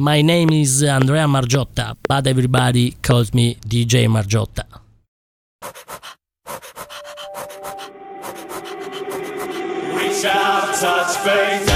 My name is Andrea Margiotta, but everybody calls me DJ Margiotta. Reach out, touch faith.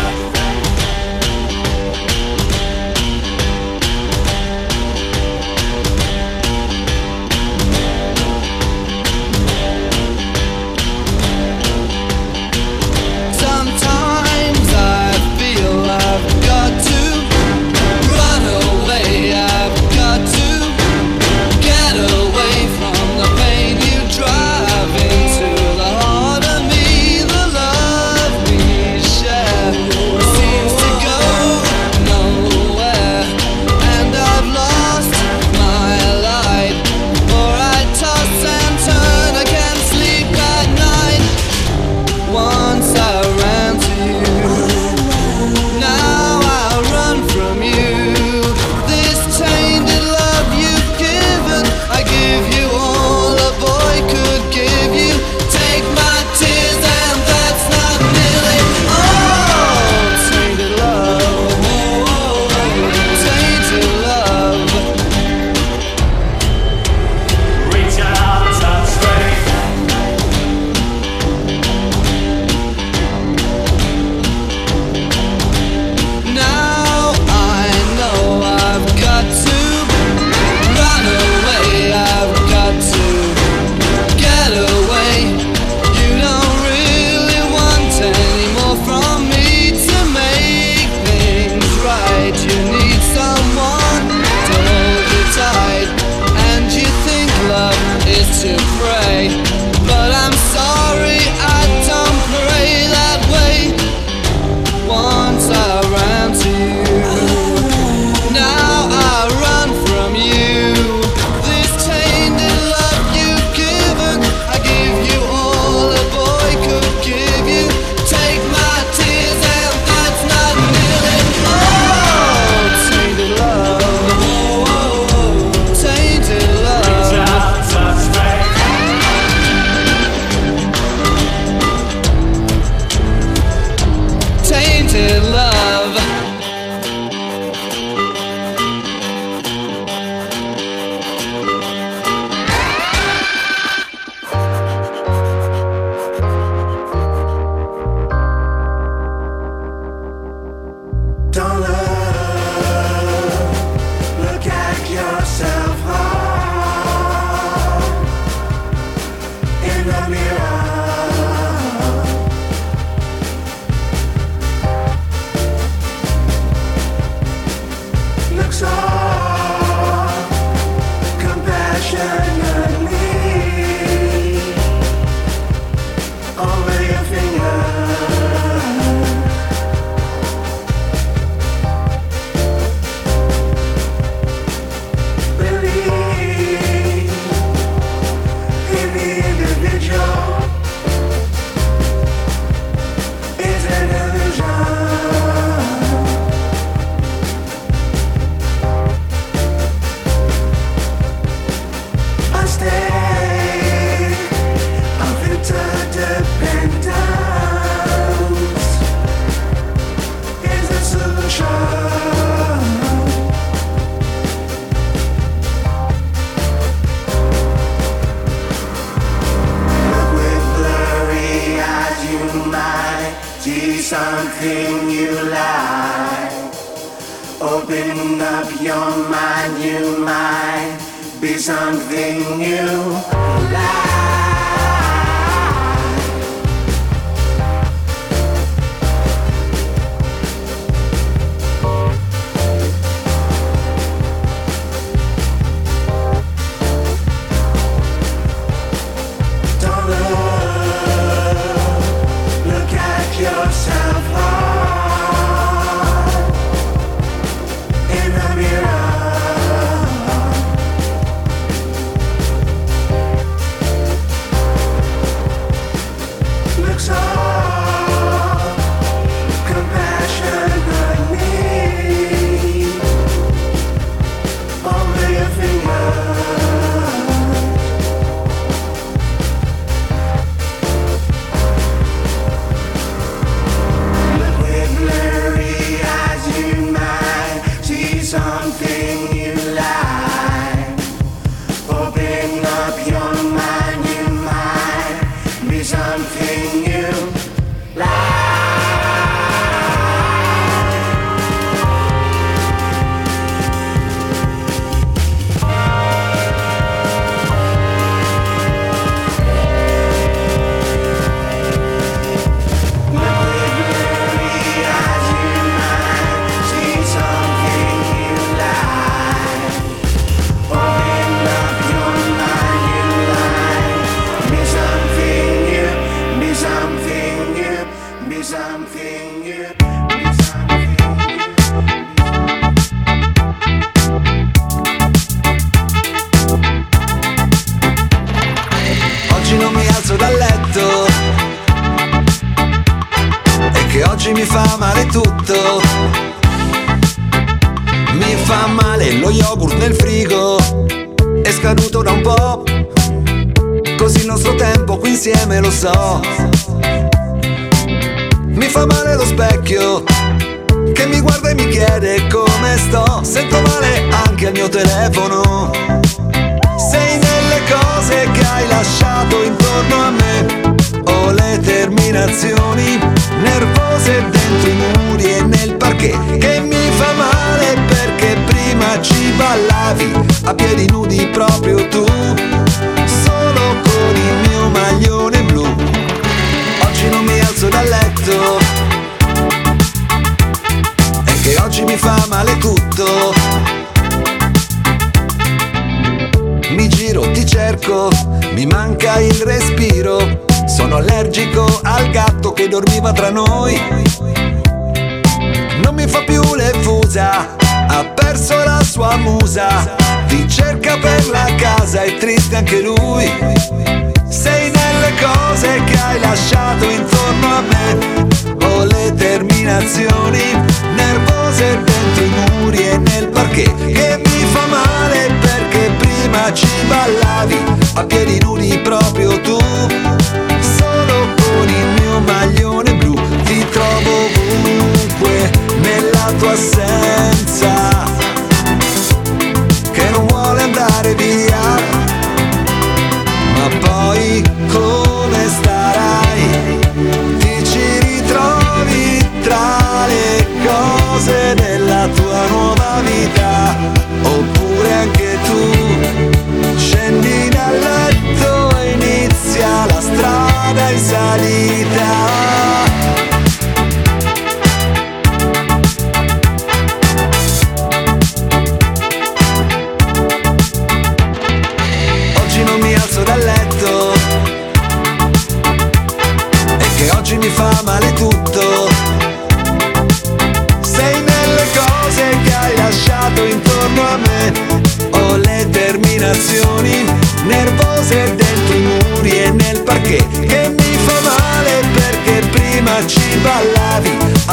sua musa. Ti cerca per la casa, è triste anche lui. Sei nelle cose che hai lasciato intorno a me. Ho le terminazioni nervose dentro i muri e nel parquet Che mi fa male perché prima ci ballavi A piedi nudi proprio tu. Solo con il mio maglione blu Ti trovo ovunque nella tua assenza. hay salida.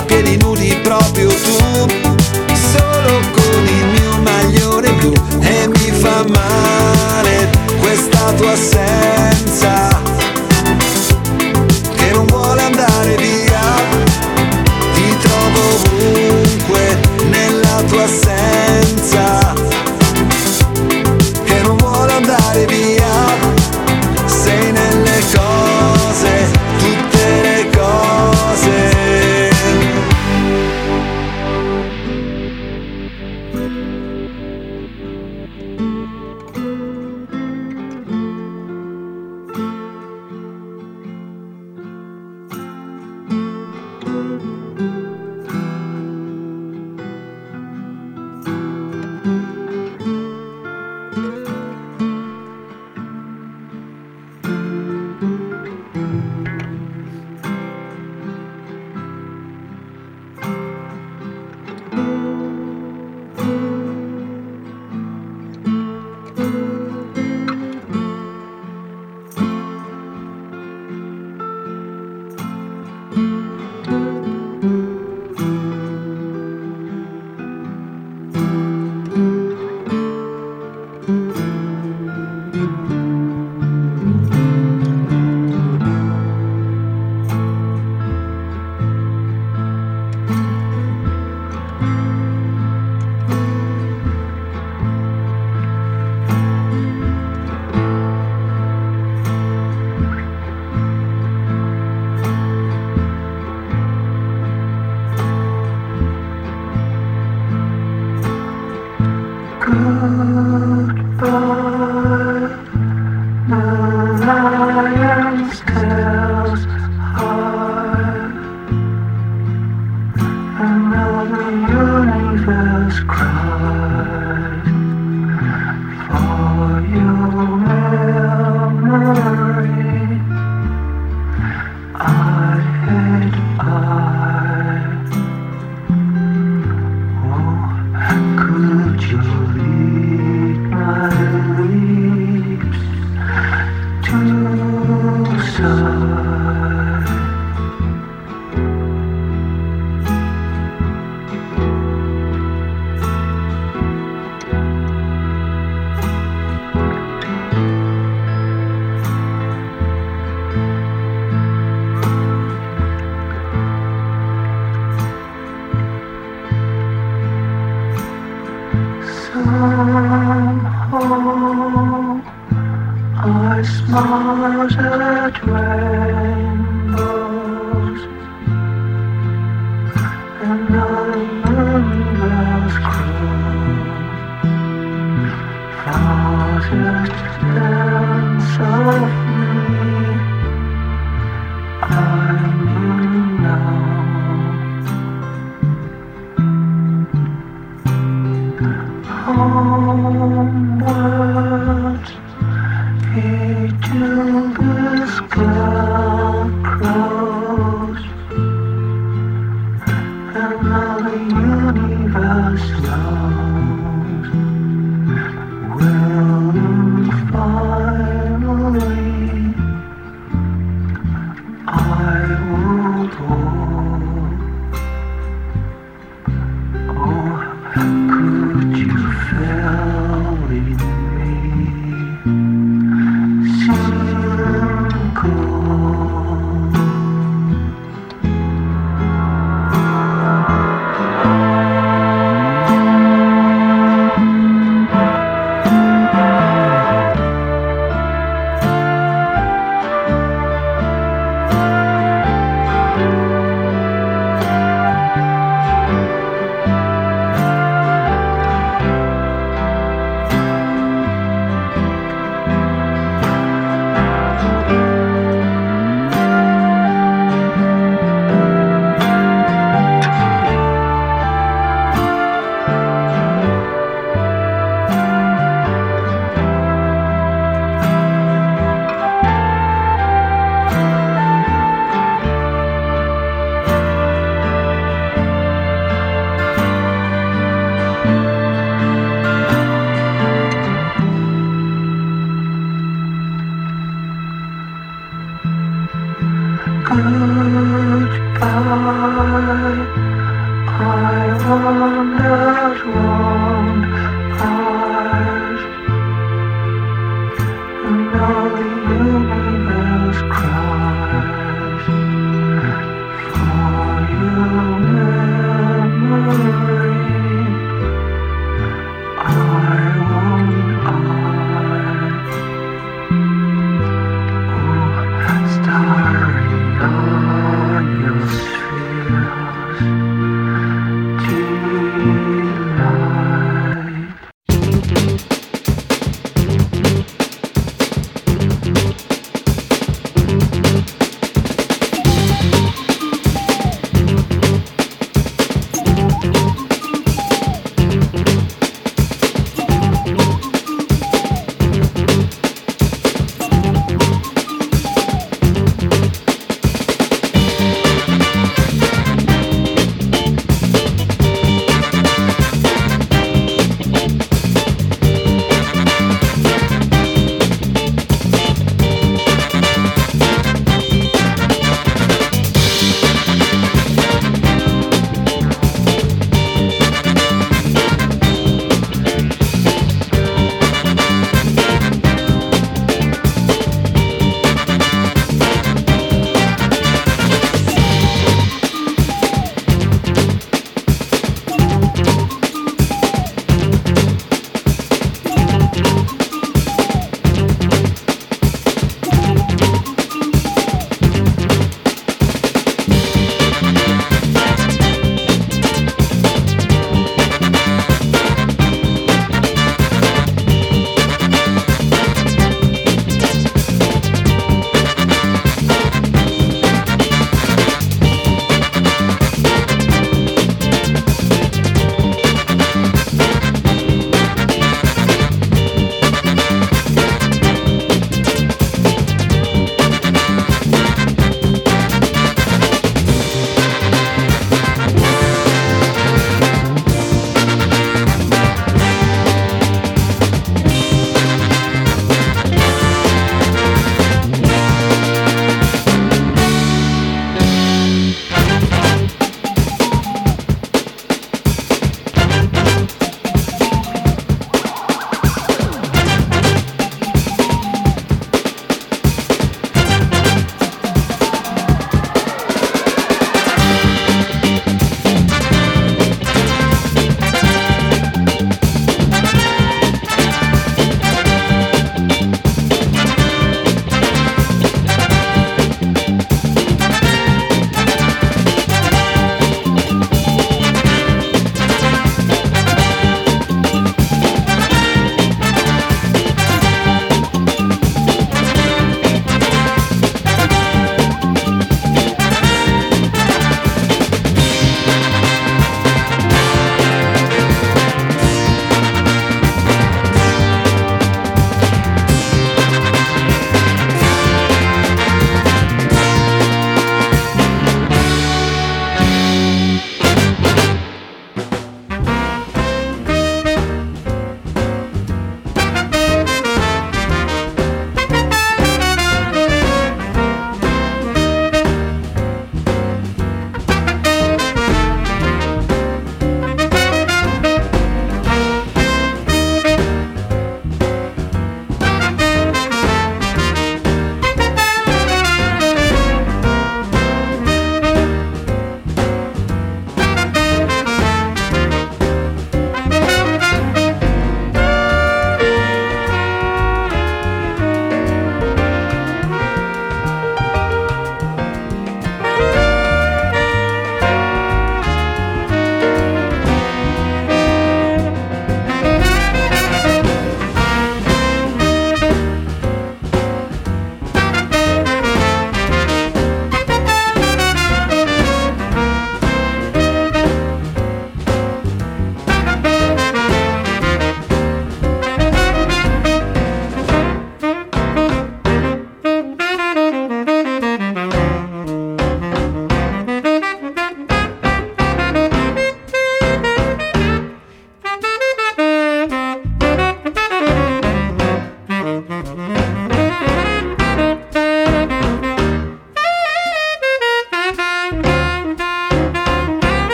a piedi nudi proprio tu, solo con il mio maglione blu e mi fa male questa tua assenza che non vuole andare via, ti trovo ovunque nella tua assenza.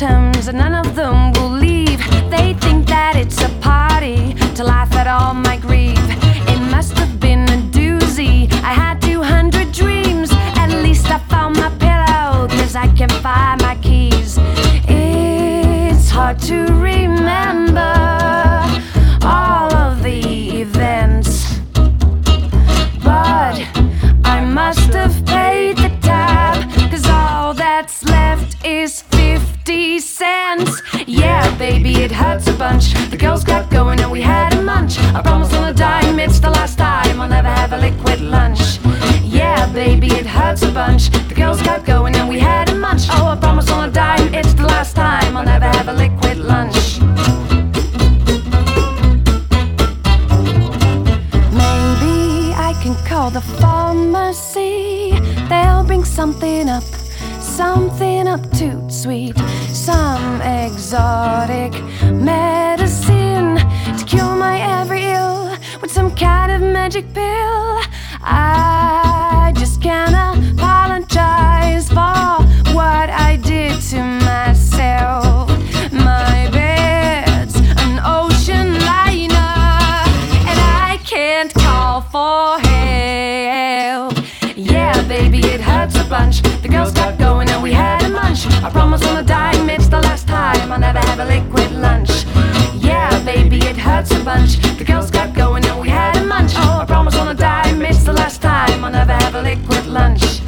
phantoms, and none of them will leave. They think that it's a party to laugh at all my grief. It must have been a doozy. I had 200 dreams. At least I found my pillow, cause I can find my keys. It's hard to remember. it hurts a bunch. The girls got going and we had a munch. I promise on a dime, it's the last time I'll never have a liquid lunch. Yeah, baby, it hurts a bunch. The girls got going and we had a munch. Oh, I promise on a dime, it's the last time I'll never have a liquid lunch. Maybe I can call the pharmacy. They'll bring something up, something up too sweet some exotic medicine to cure my every ill with some kind of magic pill. I that's a bunch. The girls got going and we had a munch. I promise on a dime, it's the last time I'll never have a liquid lunch.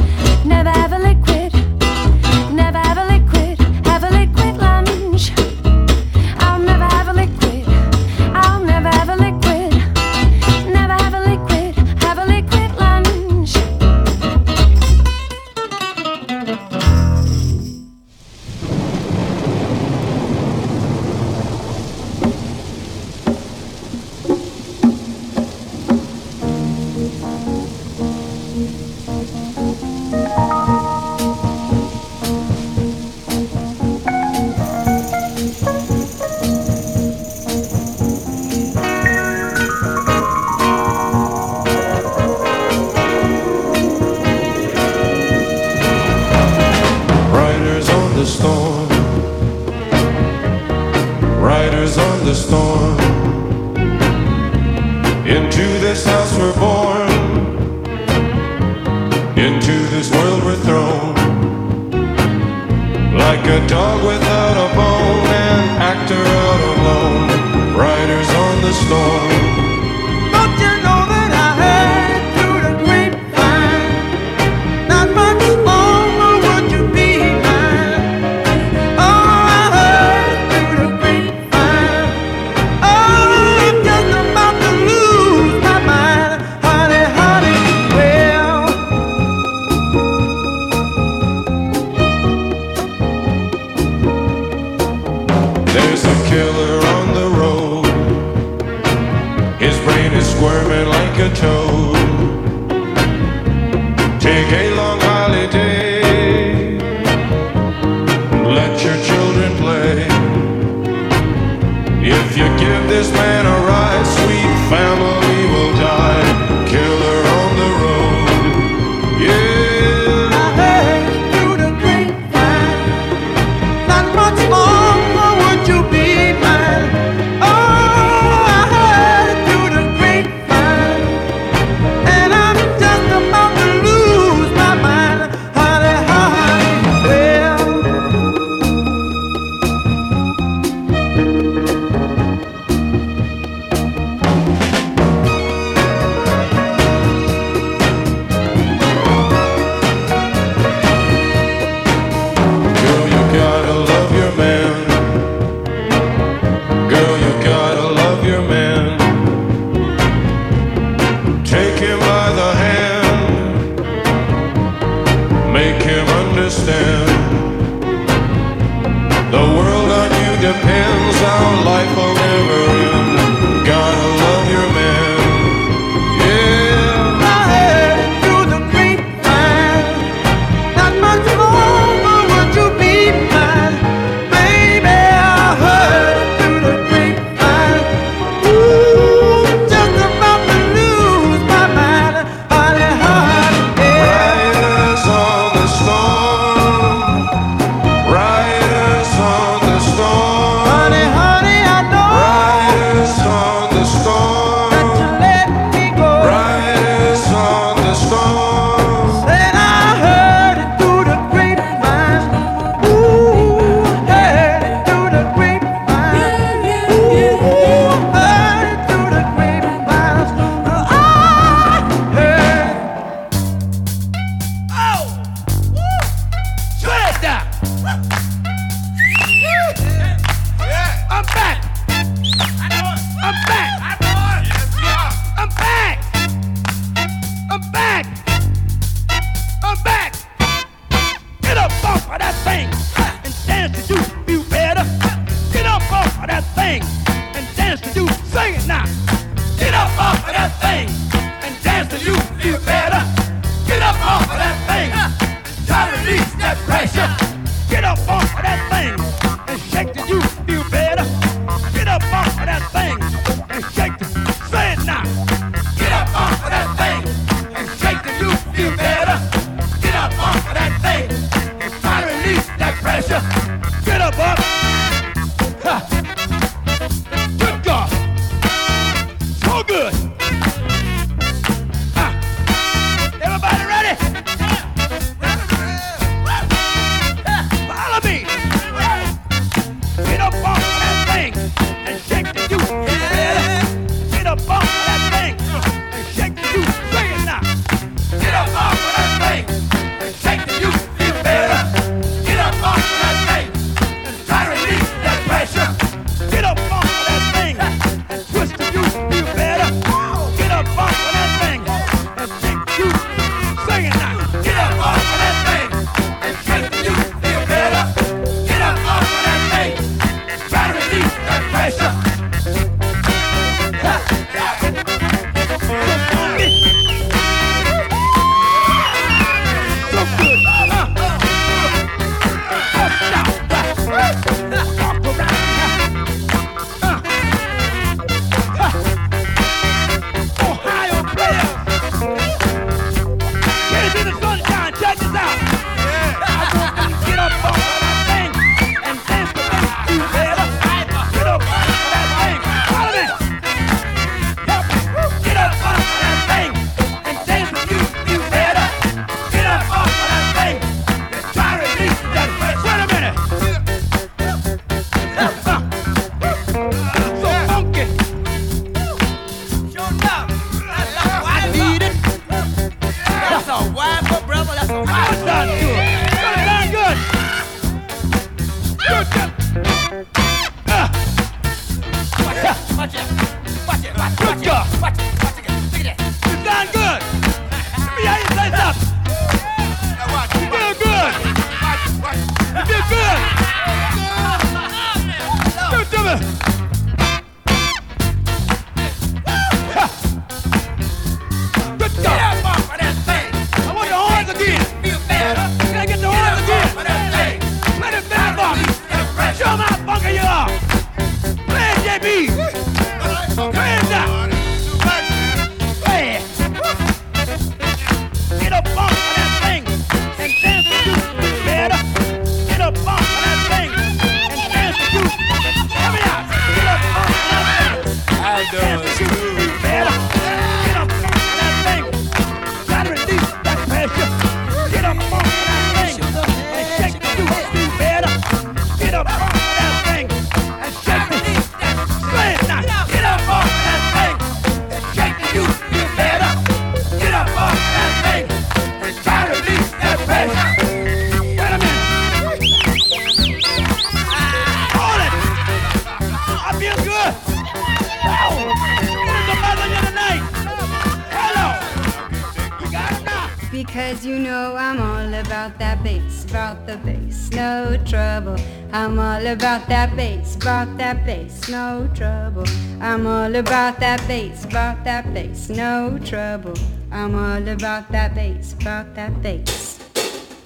About that bass, about that bass, no trouble. I'm all about that bass, about that bass, no trouble. I'm all about that bass, about that bass.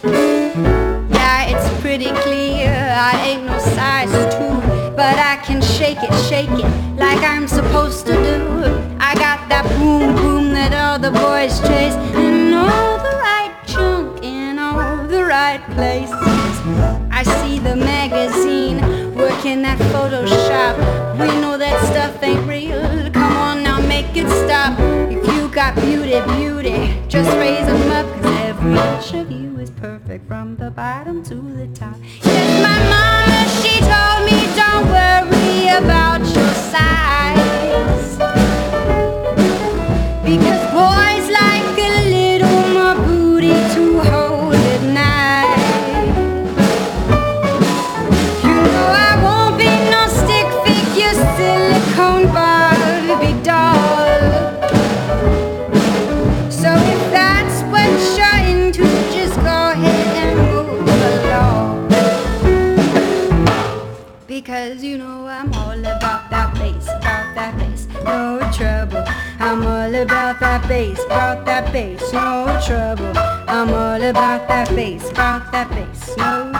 Yeah, it's pretty clear I ain't no size two, but I can shake it, shake it like I'm supposed to do. I got that boom boom that all the boys chase, and all the right junk in all the right places. I see the magazine working that Photoshop. We know that stuff ain't real. Come on now, make it stop. If you got beauty, beauty, just raise 'em up, cause every inch of you is perfect from the bottom to the top. Yes, my mama, she told me don't worry about your size. Because boys that bass, about that bass, no trouble. I'm all about that bass, about that bass, no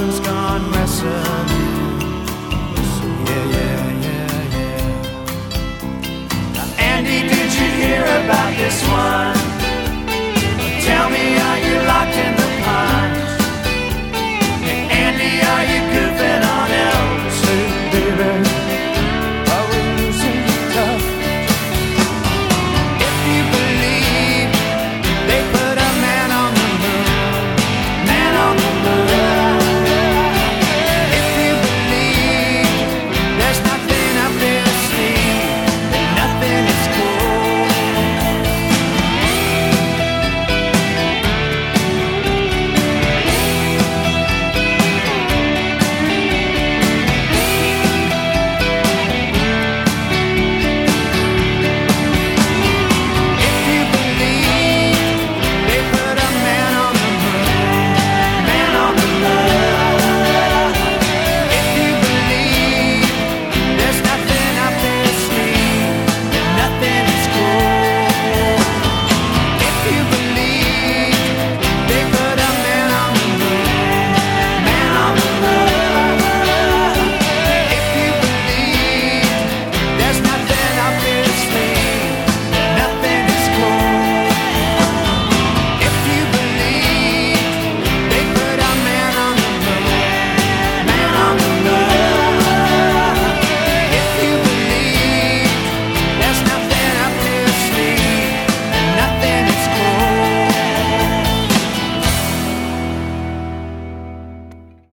London's gone wrestling. Yeah, yeah, yeah, yeah. Now, Andy, did you hear about this one?